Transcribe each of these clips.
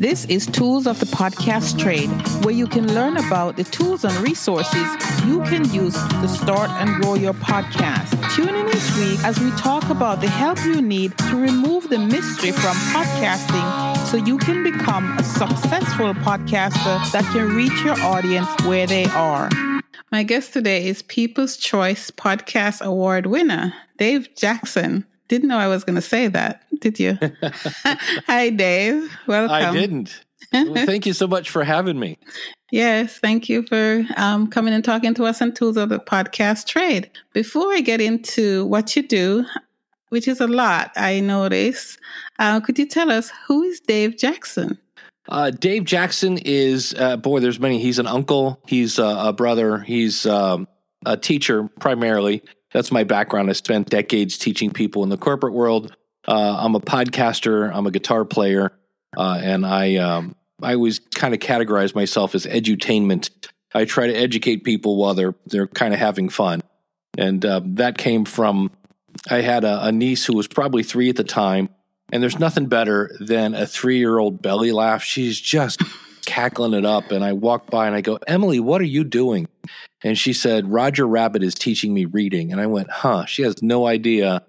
This is Tools of the Podcast Trade, where you can learn about the tools and resources you can use to start and grow your podcast. Tune in each week as we talk about the help you need to remove the mystery from podcasting so you can become a successful podcaster that can reach your audience where they are. My guest today is People's Choice Podcast Award winner, Dave Jackson. Didn't know I was going to say that, did you? Hi, Dave. Welcome. I didn't. well, thank you so much for having me. Yes, thank you for um, coming and talking to us on Tools of the Podcast Trade. Before I get into what you do, which is a lot, I notice, uh, could you tell us who is Dave Jackson? Uh, Dave Jackson is, uh, boy, there's many. He's an uncle, he's a brother, he's um, a teacher primarily. That's my background. I spent decades teaching people in the corporate world. Uh, I'm a podcaster. I'm a guitar player, uh, and I um, I always kind of categorize myself as edutainment. I try to educate people while they're they're kind of having fun, and uh, that came from I had a, a niece who was probably three at the time, and there's nothing better than a three year old belly laugh. She's just cackling it up, and I walk by and I go, Emily, what are you doing? And she said, Roger Rabbit is teaching me reading. And I went, huh, she has no idea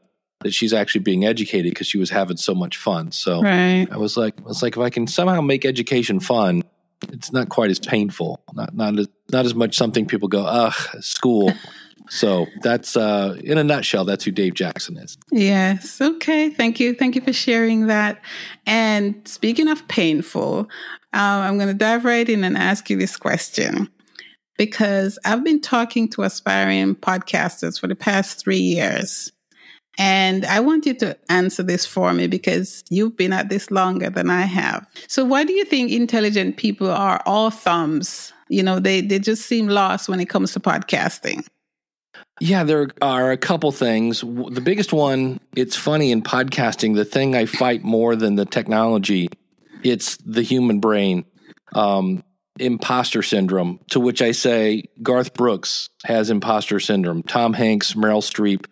that she's actually being educated because she was having so much fun. So right. I was like, I was like, if I can somehow make education fun, it's not quite as painful. Not not as not as much something people go, ugh, school. so that's uh in a nutshell, that's who Dave Jackson is. Yes. Okay. Thank you. Thank you for sharing that. And speaking of painful, um, I'm going to dive right in and ask you this question because I've been talking to aspiring podcasters for the past three years. And I want you to answer this for me because you've been at this longer than I have. So, why do you think intelligent people are all thumbs? You know, they, they just seem lost when it comes to podcasting. Yeah, there are a couple things. The biggest one, it's funny in podcasting, the thing I fight more than the technology, it's the human brain. Um, imposter syndrome, to which I say Garth Brooks has imposter syndrome, Tom Hanks, Meryl Streep,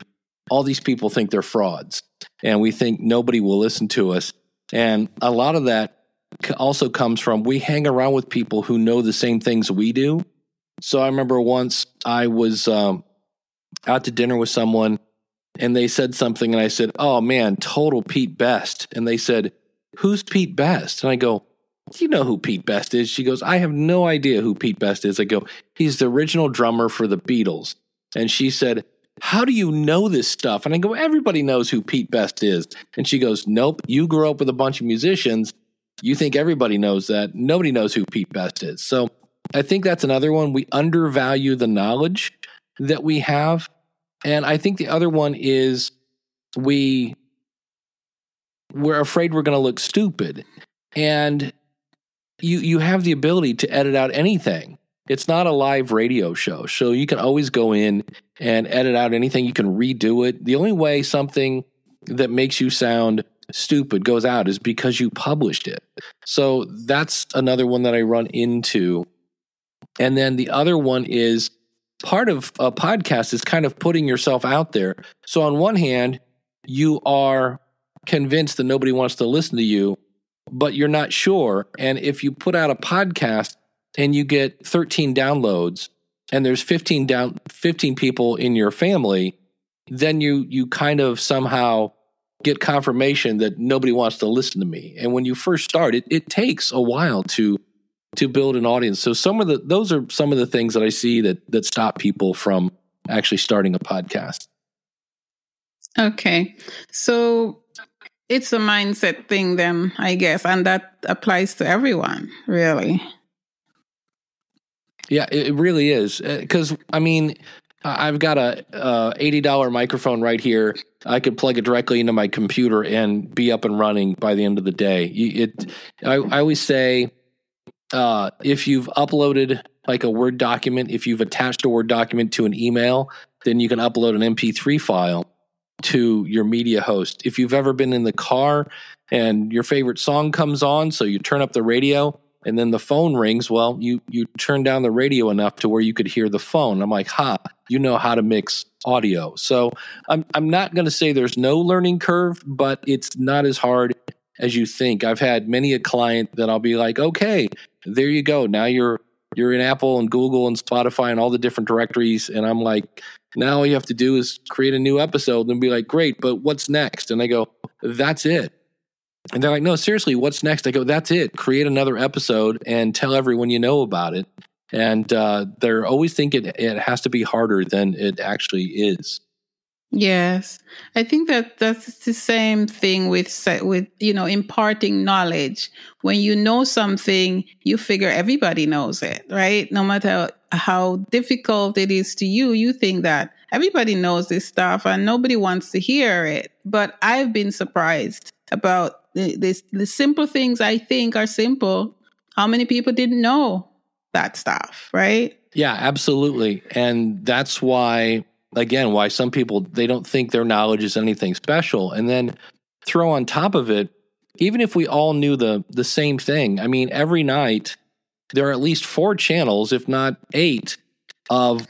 all these people think they're frauds. And we think nobody will listen to us. And a lot of that also comes from we hang around with people who know the same things we do. So I remember once I was um, out to dinner with someone and they said something and I said, Oh man, total Pete Best. And they said, Who's Pete Best? And I go, you know who Pete Best is? She goes, I have no idea who Pete Best is. I go, he's the original drummer for the Beatles. And she said, How do you know this stuff? And I go, Everybody knows who Pete Best is. And she goes, Nope, you grew up with a bunch of musicians. You think everybody knows that. Nobody knows who Pete Best is. So I think that's another one. We undervalue the knowledge that we have. And I think the other one is we we're afraid we're going to look stupid. And you you have the ability to edit out anything. It's not a live radio show, so you can always go in and edit out anything. You can redo it. The only way something that makes you sound stupid goes out is because you published it. So that's another one that I run into. And then the other one is part of a podcast is kind of putting yourself out there. So on one hand, you are convinced that nobody wants to listen to you but you're not sure. And if you put out a podcast and you get 13 downloads and there's 15 down 15 people in your family, then you you kind of somehow get confirmation that nobody wants to listen to me. And when you first start, it, it takes a while to to build an audience. So some of the those are some of the things that I see that that stop people from actually starting a podcast. Okay. So it's a mindset thing then i guess and that applies to everyone really. Yeah it really is because uh, i mean i've got a, a $80 microphone right here. I could plug it directly into my computer and be up and running by the end of the day. It i, I always say uh, if you've uploaded like a word document if you've attached a word document to an email then you can upload an mp3 file to your media host. If you've ever been in the car and your favorite song comes on, so you turn up the radio and then the phone rings, well, you you turn down the radio enough to where you could hear the phone. I'm like, "Ha, you know how to mix audio." So, I'm I'm not going to say there's no learning curve, but it's not as hard as you think. I've had many a client that I'll be like, okay, there you go. Now you're you're in Apple and Google and Spotify and all the different directories. And I'm like, now all you have to do is create a new episode and be like, great, but what's next? And I go, that's it. And they're like, no, seriously, what's next? I go, that's it. Create another episode and tell everyone you know about it. And uh, they're always thinking it has to be harder than it actually is. Yes, I think that that's the same thing with with you know imparting knowledge. When you know something, you figure everybody knows it, right? No matter how difficult it is to you, you think that everybody knows this stuff and nobody wants to hear it. But I've been surprised about this, the simple things I think are simple. How many people didn't know that stuff, right? Yeah, absolutely. And that's why again why some people they don't think their knowledge is anything special. And then throw on top of it even if we all knew the the same thing i mean every night there are at least four channels if not eight of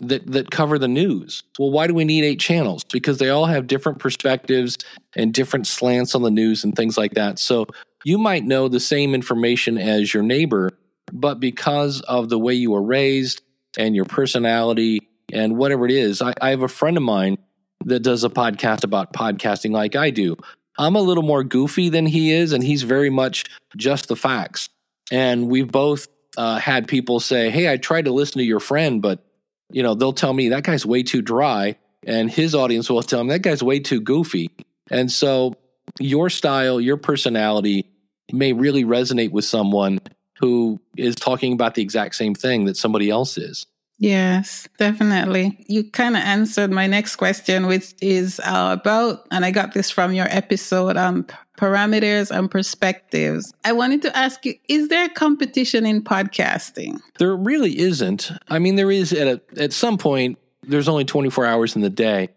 that that cover the news. Well why do we need eight channels? Because they all have different perspectives and different slants on the news and things like that. So you might know the same information as your neighbor but because of the way you were raised and your personality and whatever it is. I, I have a friend of mine that does a podcast about podcasting like I do. I'm a little more goofy than he is, and he's very much just the facts. And we've both uh, had people say, Hey, I tried to listen to your friend, but you know, they'll tell me that guy's way too dry. And his audience will tell him that guy's way too goofy. And so your style, your personality may really resonate with someone who is talking about the exact same thing that somebody else is. Yes, definitely. You kind of answered my next question, which is uh, about, and I got this from your episode on parameters and perspectives. I wanted to ask you: Is there competition in podcasting? There really isn't. I mean, there is at a, at some point. There's only 24 hours in the day,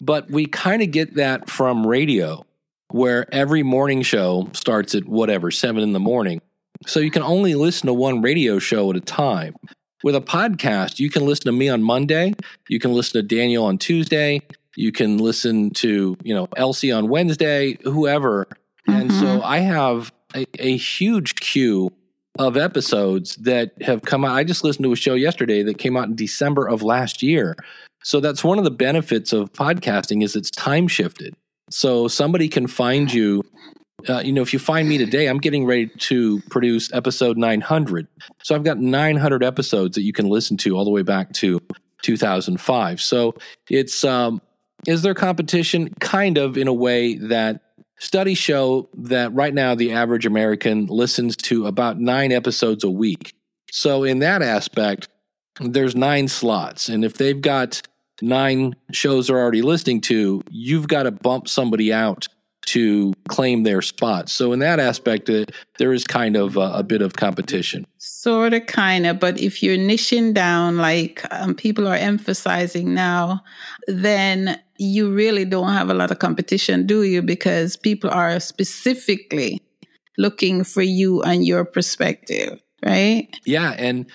but we kind of get that from radio, where every morning show starts at whatever seven in the morning. So you can only listen to one radio show at a time. With a podcast, you can listen to me on Monday, you can listen to Daniel on Tuesday, you can listen to, you know, Elsie on Wednesday, whoever. Mm-hmm. And so mm-hmm. I have a, a huge queue of episodes that have come out. I just listened to a show yesterday that came out in December of last year. So that's one of the benefits of podcasting is it's time shifted. So somebody can find you uh, you know, if you find me today, I'm getting ready to produce episode 900. So I've got 900 episodes that you can listen to all the way back to 2005. So it's, um, is there competition? Kind of in a way that studies show that right now the average American listens to about nine episodes a week. So in that aspect, there's nine slots. And if they've got nine shows they're already listening to, you've got to bump somebody out to claim their spot. So in that aspect, uh, there is kind of a, a, bit of competition. Sort of, kind of. But if you're niching down, like um, people are emphasizing now, then you really don't have a lot of competition, do you? Because people are specifically looking for you and your perspective, right? Yeah, and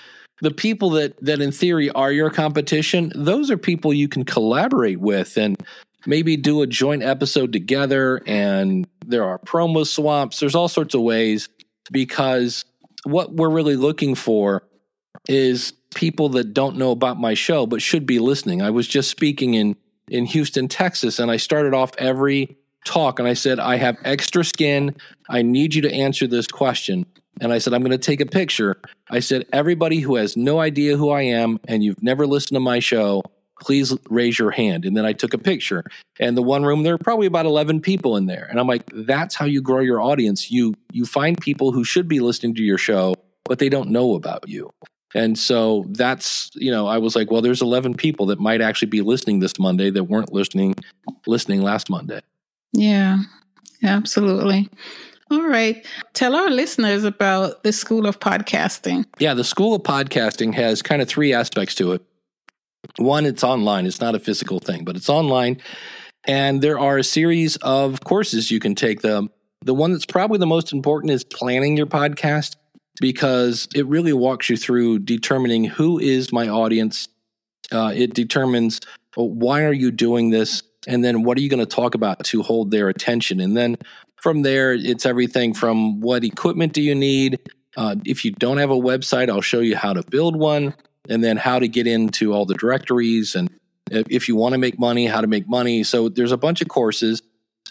the people that that in theory are your competition, those are people you can collaborate with and maybe do a joint episode together and there are promo swaps. There's all sorts of ways because what we're really looking for is people that don't know about my show but should be listening. I was just speaking in in Houston, Texas and I started off every talk and I said I have extra skin. I need you to answer this question. And I said I'm going to take a picture. I said everybody who has no idea who I am and you've never listened to my show, please raise your hand. And then I took a picture. And the one room, there are probably about 11 people in there. And I'm like, that's how you grow your audience. You, you find people who should be listening to your show, but they don't know about you. And so that's, you know, I was like, well, there's 11 people that might actually be listening this Monday that weren't listening, listening last Monday. Yeah, absolutely. All right. Tell our listeners about the School of Podcasting. Yeah, the School of Podcasting has kind of three aspects to it. One, it's online. It's not a physical thing, but it's online. And there are a series of courses you can take. The, the one that's probably the most important is planning your podcast because it really walks you through determining who is my audience. Uh, it determines why are you doing this? And then what are you going to talk about to hold their attention? And then from there, it's everything from what equipment do you need? Uh, if you don't have a website, I'll show you how to build one and then how to get into all the directories and if you want to make money, how to make money. So there's a bunch of courses.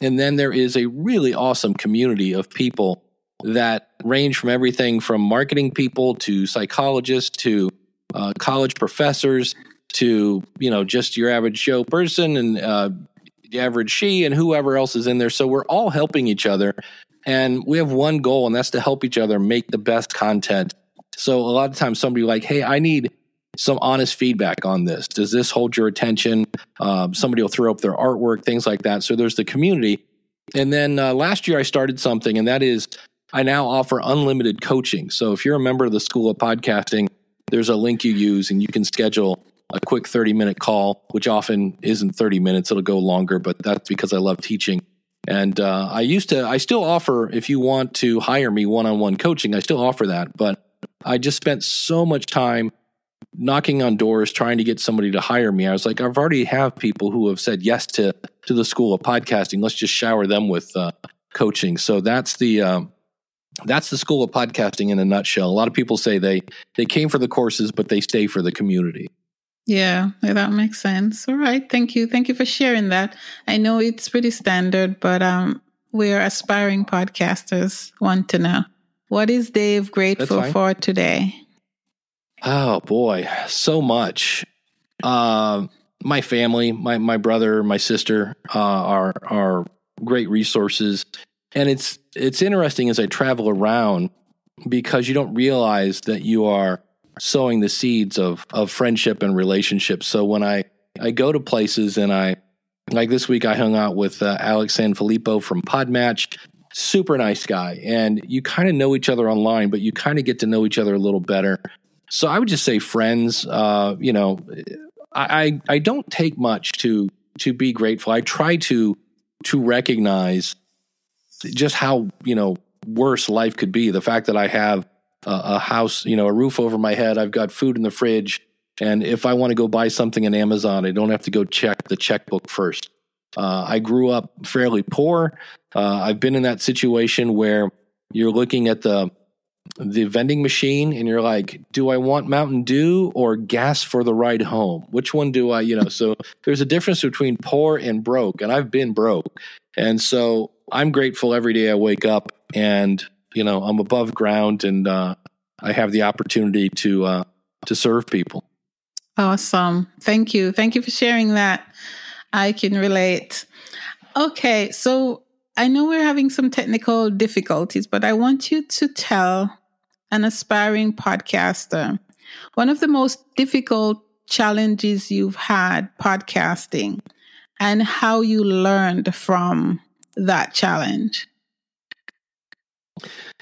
And then there is a really awesome community of people that range from everything from marketing people to psychologists to uh, college professors to, you know, just your average Joe person and uh, the average she and whoever else is in there. So we're all helping each other. And we have one goal, and that's to help each other make the best content. So a lot of times somebody like, hey, I need some honest feedback on this. Does this hold your attention? Um, somebody will throw up their artwork, things like that. So there's the community. And then uh, last year I started something, and that is I now offer unlimited coaching. So if you're a member of the School of Podcasting, there's a link you use, and you can schedule a quick 30 minute call, which often isn't 30 minutes. It'll go longer, but that's because I love teaching. And uh, I used to, I still offer, if you want to hire me one on one coaching, I still offer that. But I just spent so much time knocking on doors trying to get somebody to hire me. I was like, I've already have people who have said yes to to the school of podcasting. Let's just shower them with uh, coaching. So that's the um, that's the school of podcasting in a nutshell. A lot of people say they they came for the courses, but they stay for the community. Yeah, that makes sense. All right, thank you, thank you for sharing that. I know it's pretty standard, but um, we're aspiring podcasters want to know what is Dave grateful for today. Oh boy, so much. Uh, my family, my my brother, my sister uh, are are great resources, and it's it's interesting as I travel around because you don't realize that you are sowing the seeds of of friendship and relationships. So when I I go to places and I like this week, I hung out with uh, Alex Sanfilippo from Podmatch. Super nice guy, and you kind of know each other online, but you kind of get to know each other a little better. So I would just say friends. Uh, you know, I I don't take much to to be grateful. I try to to recognize just how you know worse life could be. The fact that I have a, a house, you know, a roof over my head, I've got food in the fridge, and if I want to go buy something on Amazon, I don't have to go check the checkbook first. Uh, I grew up fairly poor. Uh, I've been in that situation where you're looking at the the vending machine and you're like, do I want Mountain Dew or gas for the ride home? Which one do I, you know? So there's a difference between poor and broke, and I've been broke. And so I'm grateful every day I wake up and, you know, I'm above ground and uh, I have the opportunity to uh, to serve people. Awesome. Thank you. Thank you for sharing that. I can relate. Okay, so I know we're having some technical difficulties, but I want you to tell an aspiring podcaster one of the most difficult challenges you've had podcasting and how you learned from that challenge.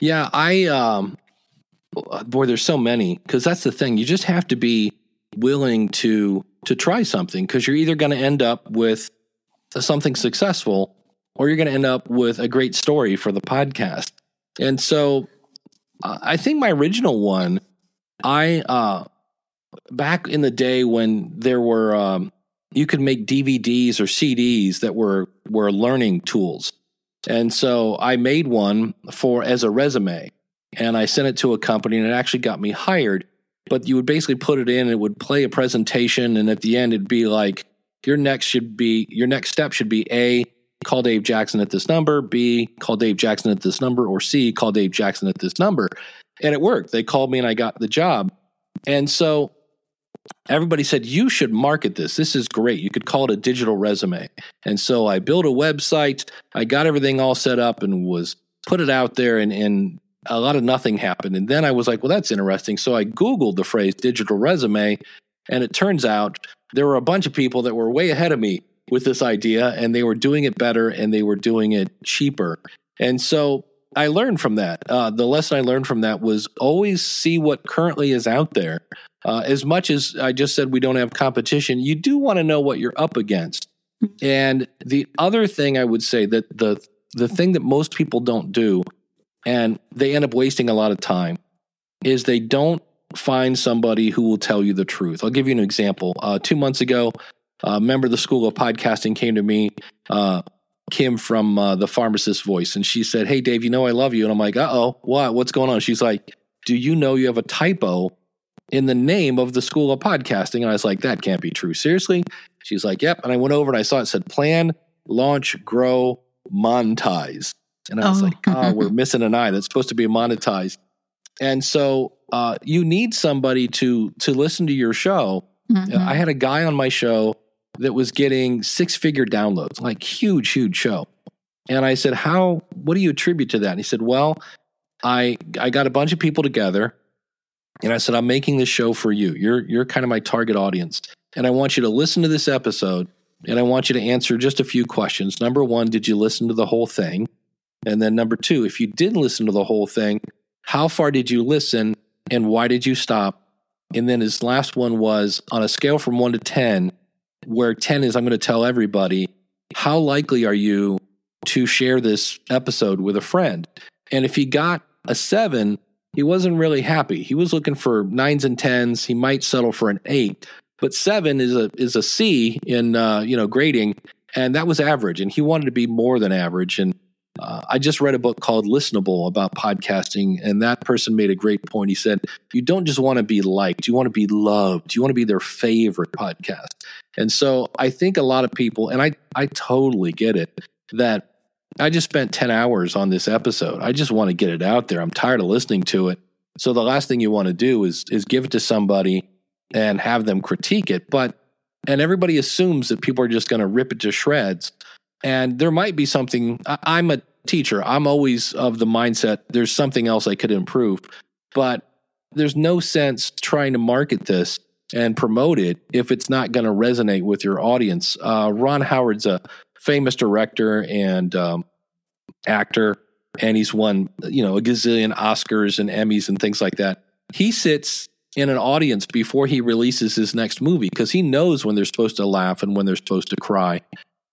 Yeah, I um boy there's so many cuz that's the thing. You just have to be willing to to try something cuz you're either going to end up with something successful or you're going to end up with a great story for the podcast. And so uh, I think my original one, I, uh, back in the day when there were, um, you could make DVDs or CDs that were, were learning tools. And so I made one for as a resume and I sent it to a company and it actually got me hired. But you would basically put it in, it would play a presentation, and at the end, it'd be like, your next should be, your next step should be A, call Dave Jackson at this number, B, call Dave Jackson at this number, or C, call Dave Jackson at this number. And it worked. They called me and I got the job. And so everybody said, You should market this. This is great. You could call it a digital resume. And so I built a website. I got everything all set up and was put it out there and, and a lot of nothing happened. And then I was like, well, that's interesting. So I Googled the phrase digital resume, and it turns out there were a bunch of people that were way ahead of me with this idea and they were doing it better and they were doing it cheaper. And so I learned from that. Uh, the lesson I learned from that was always see what currently is out there. Uh, as much as I just said we don't have competition, you do want to know what you're up against. And the other thing I would say that the the thing that most people don't do, and they end up wasting a lot of time, is they don't find somebody who will tell you the truth. I'll give you an example. Uh, two months ago, a member of the School of Podcasting came to me. Uh, Kim from uh, the pharmacist voice, and she said, "Hey, Dave, you know I love you," and I'm like, "Uh oh, what? What's going on?" She's like, "Do you know you have a typo in the name of the School of Podcasting?" And I was like, "That can't be true. Seriously?" She's like, "Yep." And I went over and I saw it said, "Plan, launch, grow, monetize," and I was Oh. like, "Oh, we're missing an I. That's supposed to be monetized." And so uh, you need somebody to to listen to your show. Mhm. I had a guy on my show that was getting six figure downloads, like huge, huge show. And I said, "How? What do you attribute to that?" And he said, "Well, I I got a bunch of people together, and I said, I'm making this show for you. You're you're kind of my target audience, and I want you to listen to this episode, and I want you to answer just a few questions. Number one, did you listen to the whole thing? And then number two, if you didn't listen to the whole thing, how far did you listen, and why did you stop? And then his last one was on a scale from one to ten, where ten is I'm going to tell everybody. How likely are you to share this episode with a friend? And if he got a seven, he wasn't really happy. He was looking for nines and tens. He might settle for an eight, but seven is a is a C in uh, you know grading, and that was average. And he wanted to be more than average. And uh, I just read a book called Listenable about podcasting, and that person made a great point. He said, "You don't just want to be liked; you want to be loved. You want to be their favorite podcast." And so I think a lot of people, and I I totally get it that I just spent 10 hours on this episode. I just want to get it out there. I'm tired of listening to it. So the last thing you want to do is is give it to somebody and have them critique it. But and everybody assumes that people are just going to rip it to shreds. And there might be something I, I'm a teacher. I'm always of the mindset there's something else I could improve. But there's no sense trying to market this and promote it if it's not going to resonate with your audience. Uh, Ron Howard's a famous director and um, actor, and he's won you know a gazillion Oscars and Emmys and things like that. He sits in an audience before he releases his next movie because he knows when they're supposed to laugh and when they're supposed to cry.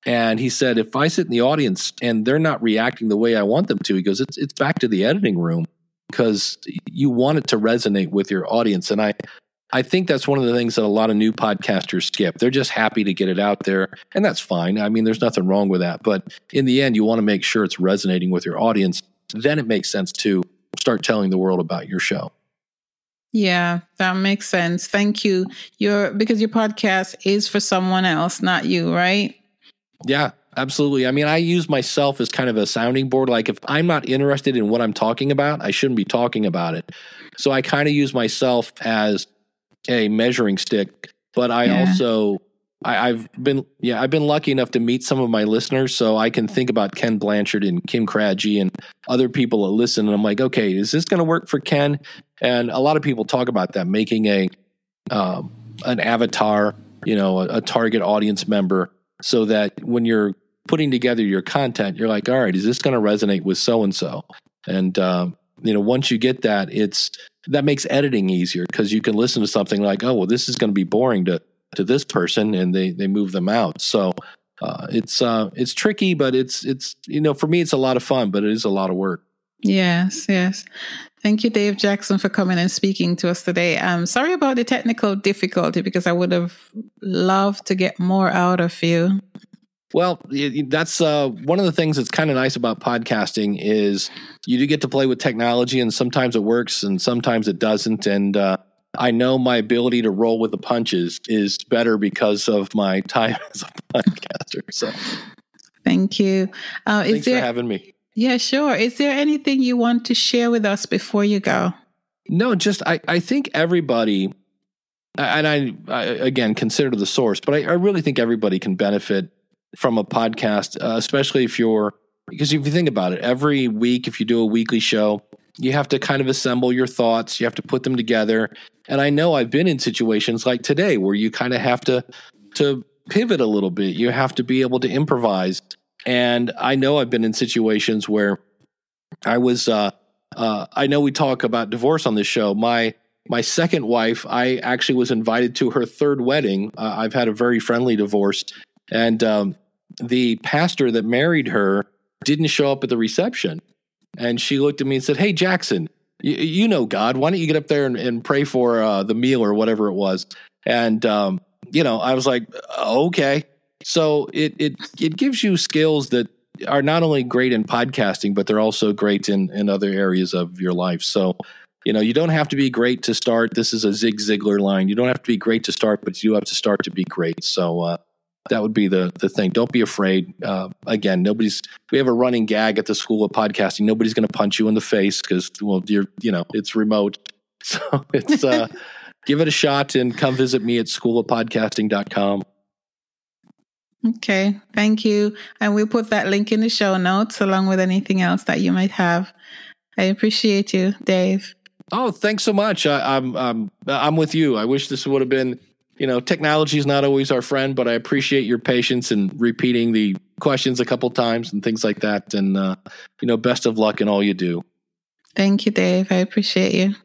And he said, if I sit in the audience and they're not reacting the way I want them to, he goes, it's it's back to the editing room because you want it to resonate with your audience. And I I think that's one of the things that a lot of new podcasters skip. They're just happy to get it out there, and that's fine. I mean, there's nothing wrong with that. But in the end, you want to make sure it's resonating with your audience. Then it makes sense to start telling the world about your show. Yeah, that makes sense. Thank you. Your because your podcast is for someone else, not you, right? Yeah, absolutely. I mean, I use myself as kind of a sounding board. Like if I'm not interested in what I'm talking about, I shouldn't be talking about it. So I kind of use myself as a measuring stick. But I Yeah. also I, I've been yeah, I've been lucky enough to meet some of my listeners, so I can think about Ken Blanchard and Kim Craggy and other people that listen, and I'm like, okay, is this going to work for Ken? And a lot of people talk about that, making a um, an avatar, you know, a, a target audience member, so that when you're putting together your content, you're like, all right, is this going to resonate with so and so? And um, you know, once you get that, it's that makes editing easier because you can listen to something like, oh, well, this is going to be boring to to this person, and they they move them out. So uh, it's uh, it's tricky, but it's it's you know, for me, it's a lot of fun, but it is a lot of work. Yes, yes. Thank you, Dave Jackson, for coming and speaking to us today. I'm sorry about the technical difficulty because I would have loved to get more out of you. Well, that's uh, one of the things that's kind of nice about podcasting is you do get to play with technology, and sometimes it works, and sometimes it doesn't. And uh, I know my ability to roll with the punches is better because of my time as a podcaster. So Thank you. Uh, is thanks for having me. Yeah, sure. Is there anything you want to share with us before you go? No, just I, I think everybody, and I, I again consider the source, but I, I really think everybody can benefit from a podcast, uh, especially if you're because if you think about it, every week if you do a weekly show, you have to kind of assemble your thoughts, you have to put them together. And I know I've been in situations like today where you kind of have to to pivot a little bit. You have to be able to improvise. And I know I've been in situations where I was uh uh, I know we talk about divorce on this show. My my second wife, I actually was invited to her third wedding. Uh, I've had a very friendly divorce, and um, the pastor that married her didn't show up at the reception. And she looked at me and said, "Hey, Jackson, you, you know God. Why don't you get up there and, and pray for uh, the meal or whatever it was?" And um, you know, I was like, "Okay." So it it it gives you skills that are not only great in podcasting, but they're also great in, in other areas of your life. So, you know, you don't have to be great to start. This is a Zig Ziglar line. You don't have to be great to start, but you have to start to be great. So, uh, that would be the the thing. Don't be afraid. Uh, again, nobody's. We have a running gag at the School of Podcasting. Nobody's going to punch you in the face because, well, you're you know it's remote. So it's uh, give it a shot and come visit me at schoolofpodcasting.com. Okay, thank you. And we'll put that link in the show notes along with anything else that you might have. I appreciate you, Dave. Oh, thanks so much. I, I'm I'm I'm with you. I wish this would have been you know, technology is not always our friend, but I appreciate your patience and repeating the questions a couple times and things like that. And, uh, you know, best of luck in all you do. Thank you, Dave. I appreciate you.